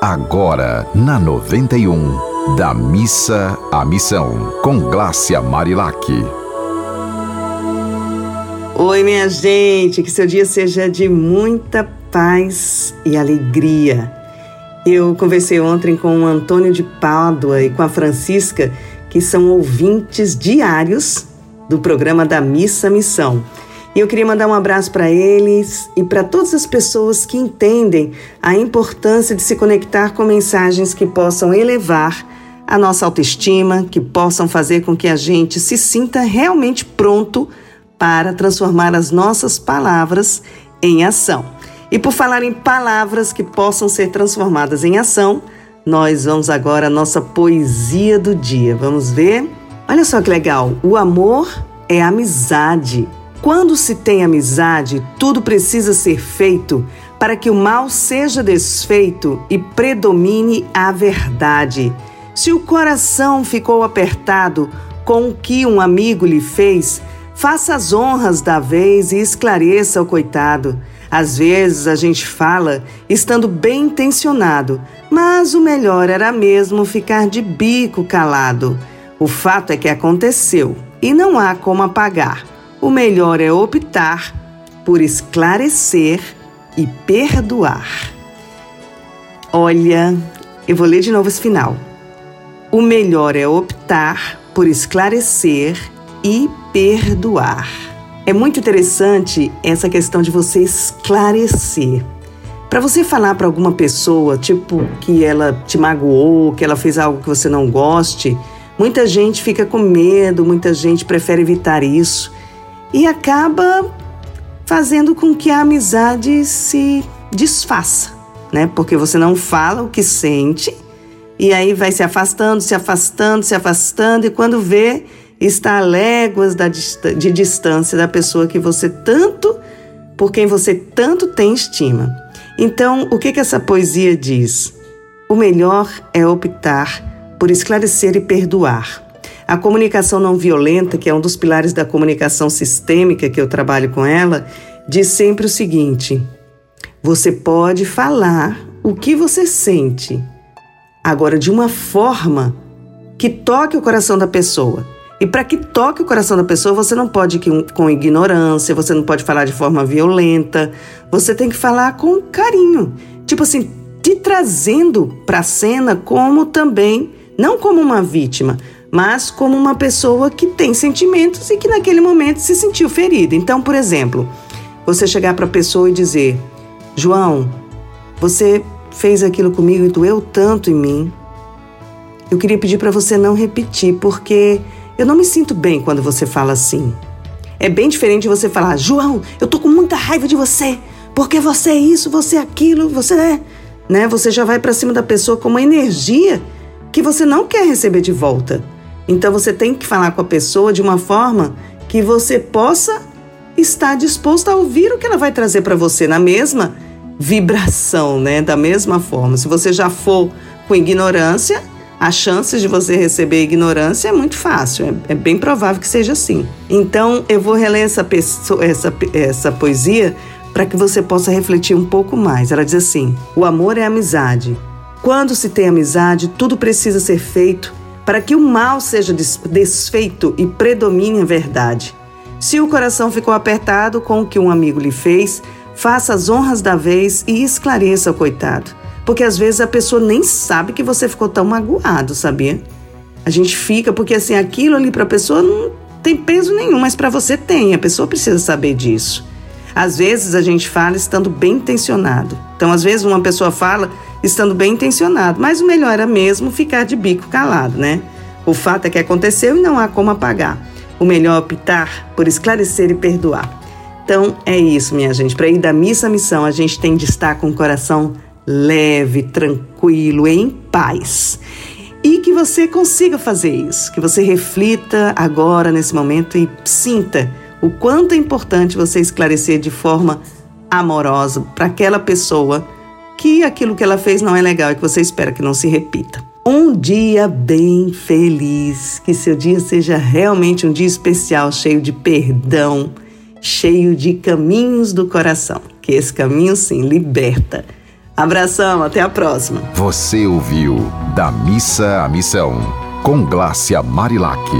Agora, na 91, da missa à missão, com Glácia Marilac. Oi, minha gente, que seu dia seja de muita paz e alegria. Eu conversei ontem com o Antônio de Pádua e com a Francisca, que são ouvintes diários do programa da Missa Missão. E eu queria mandar um abraço para eles e para todas as pessoas que entendem a importância de se conectar com mensagens que possam elevar a nossa autoestima, que possam fazer com que a gente se sinta realmente pronto para transformar as nossas palavras em ação. E por falar em palavras que possam ser transformadas em ação, nós vamos agora à nossa poesia do dia. Vamos ver? Olha só que legal. O amor é amizade. Quando se tem amizade, tudo precisa ser feito para que o mal seja desfeito e predomine a verdade. Se o coração ficou apertado com o que um amigo lhe fez, faça as honras da vez e esclareça o coitado. Às vezes a gente fala estando bem intencionado, mas o melhor era mesmo ficar de bico calado. O fato é que aconteceu e não há como apagar o melhor é optar por esclarecer e perdoar. Olha, eu vou ler de novo esse final. O melhor é optar por esclarecer e perdoar. É muito interessante essa questão de você esclarecer. Para você falar para alguma pessoa, tipo, que ela te magoou, que ela fez algo que você não goste, muita gente fica com medo, muita gente prefere evitar isso e acaba fazendo com que a amizade se desfaça, né? Porque você não fala o que sente e aí vai se afastando, se afastando, se afastando e quando vê está a léguas de distância da pessoa que você tanto, por quem você tanto tem estima. Então, o que que essa poesia diz? O melhor é optar por esclarecer e perdoar. A comunicação não violenta, que é um dos pilares da comunicação sistêmica que eu trabalho com ela, diz sempre o seguinte: você pode falar o que você sente, agora de uma forma que toque o coração da pessoa. E para que toque o coração da pessoa, você não pode ir com ignorância, você não pode falar de forma violenta, você tem que falar com carinho. Tipo assim, te trazendo para a cena como também, não como uma vítima, mas como uma pessoa que tem sentimentos e que naquele momento se sentiu ferida. Então, por exemplo, você chegar para a pessoa e dizer: João, você fez aquilo comigo e doeu tanto em mim. Eu queria pedir para você não repetir, porque eu não me sinto bem quando você fala assim. É bem diferente você falar: João, eu tô com muita raiva de você, porque você é isso, você é aquilo, você é. Né? Você já vai para cima da pessoa com uma energia que você não quer receber de volta. Então você tem que falar com a pessoa de uma forma que você possa estar disposto a ouvir o que ela vai trazer para você na mesma vibração, né? Da mesma forma. Se você já for com ignorância, as chances de você receber ignorância é muito fácil, é, é bem provável que seja assim. Então eu vou reler essa, pessoa, essa, essa poesia para que você possa refletir um pouco mais. Ela diz assim: O amor é amizade. Quando se tem amizade, tudo precisa ser feito para que o mal seja desfeito e predomine a verdade. Se o coração ficou apertado com o que um amigo lhe fez, faça as honras da vez e esclareça o coitado. Porque às vezes a pessoa nem sabe que você ficou tão magoado, sabia? A gente fica porque assim, aquilo ali para a pessoa não tem peso nenhum, mas para você tem, a pessoa precisa saber disso. Às vezes a gente fala estando bem intencionado. Então, às vezes uma pessoa fala estando bem intencionado. Mas o melhor era mesmo ficar de bico calado, né? O fato é que aconteceu e não há como apagar. O melhor é optar por esclarecer e perdoar. Então é isso, minha gente. Para ir da missa à missão, a gente tem de estar com o coração leve, tranquilo, em paz. E que você consiga fazer isso, que você reflita agora, nesse momento, e sinta o quanto é importante você esclarecer de forma amorosa para aquela pessoa que aquilo que ela fez não é legal e que você espera que não se repita. Um dia bem feliz, que seu dia seja realmente um dia especial, cheio de perdão, cheio de caminhos do coração. Que esse caminho sim liberta. Abração, até a próxima. Você ouviu Da Missa à Missão, com Glácia Marilac.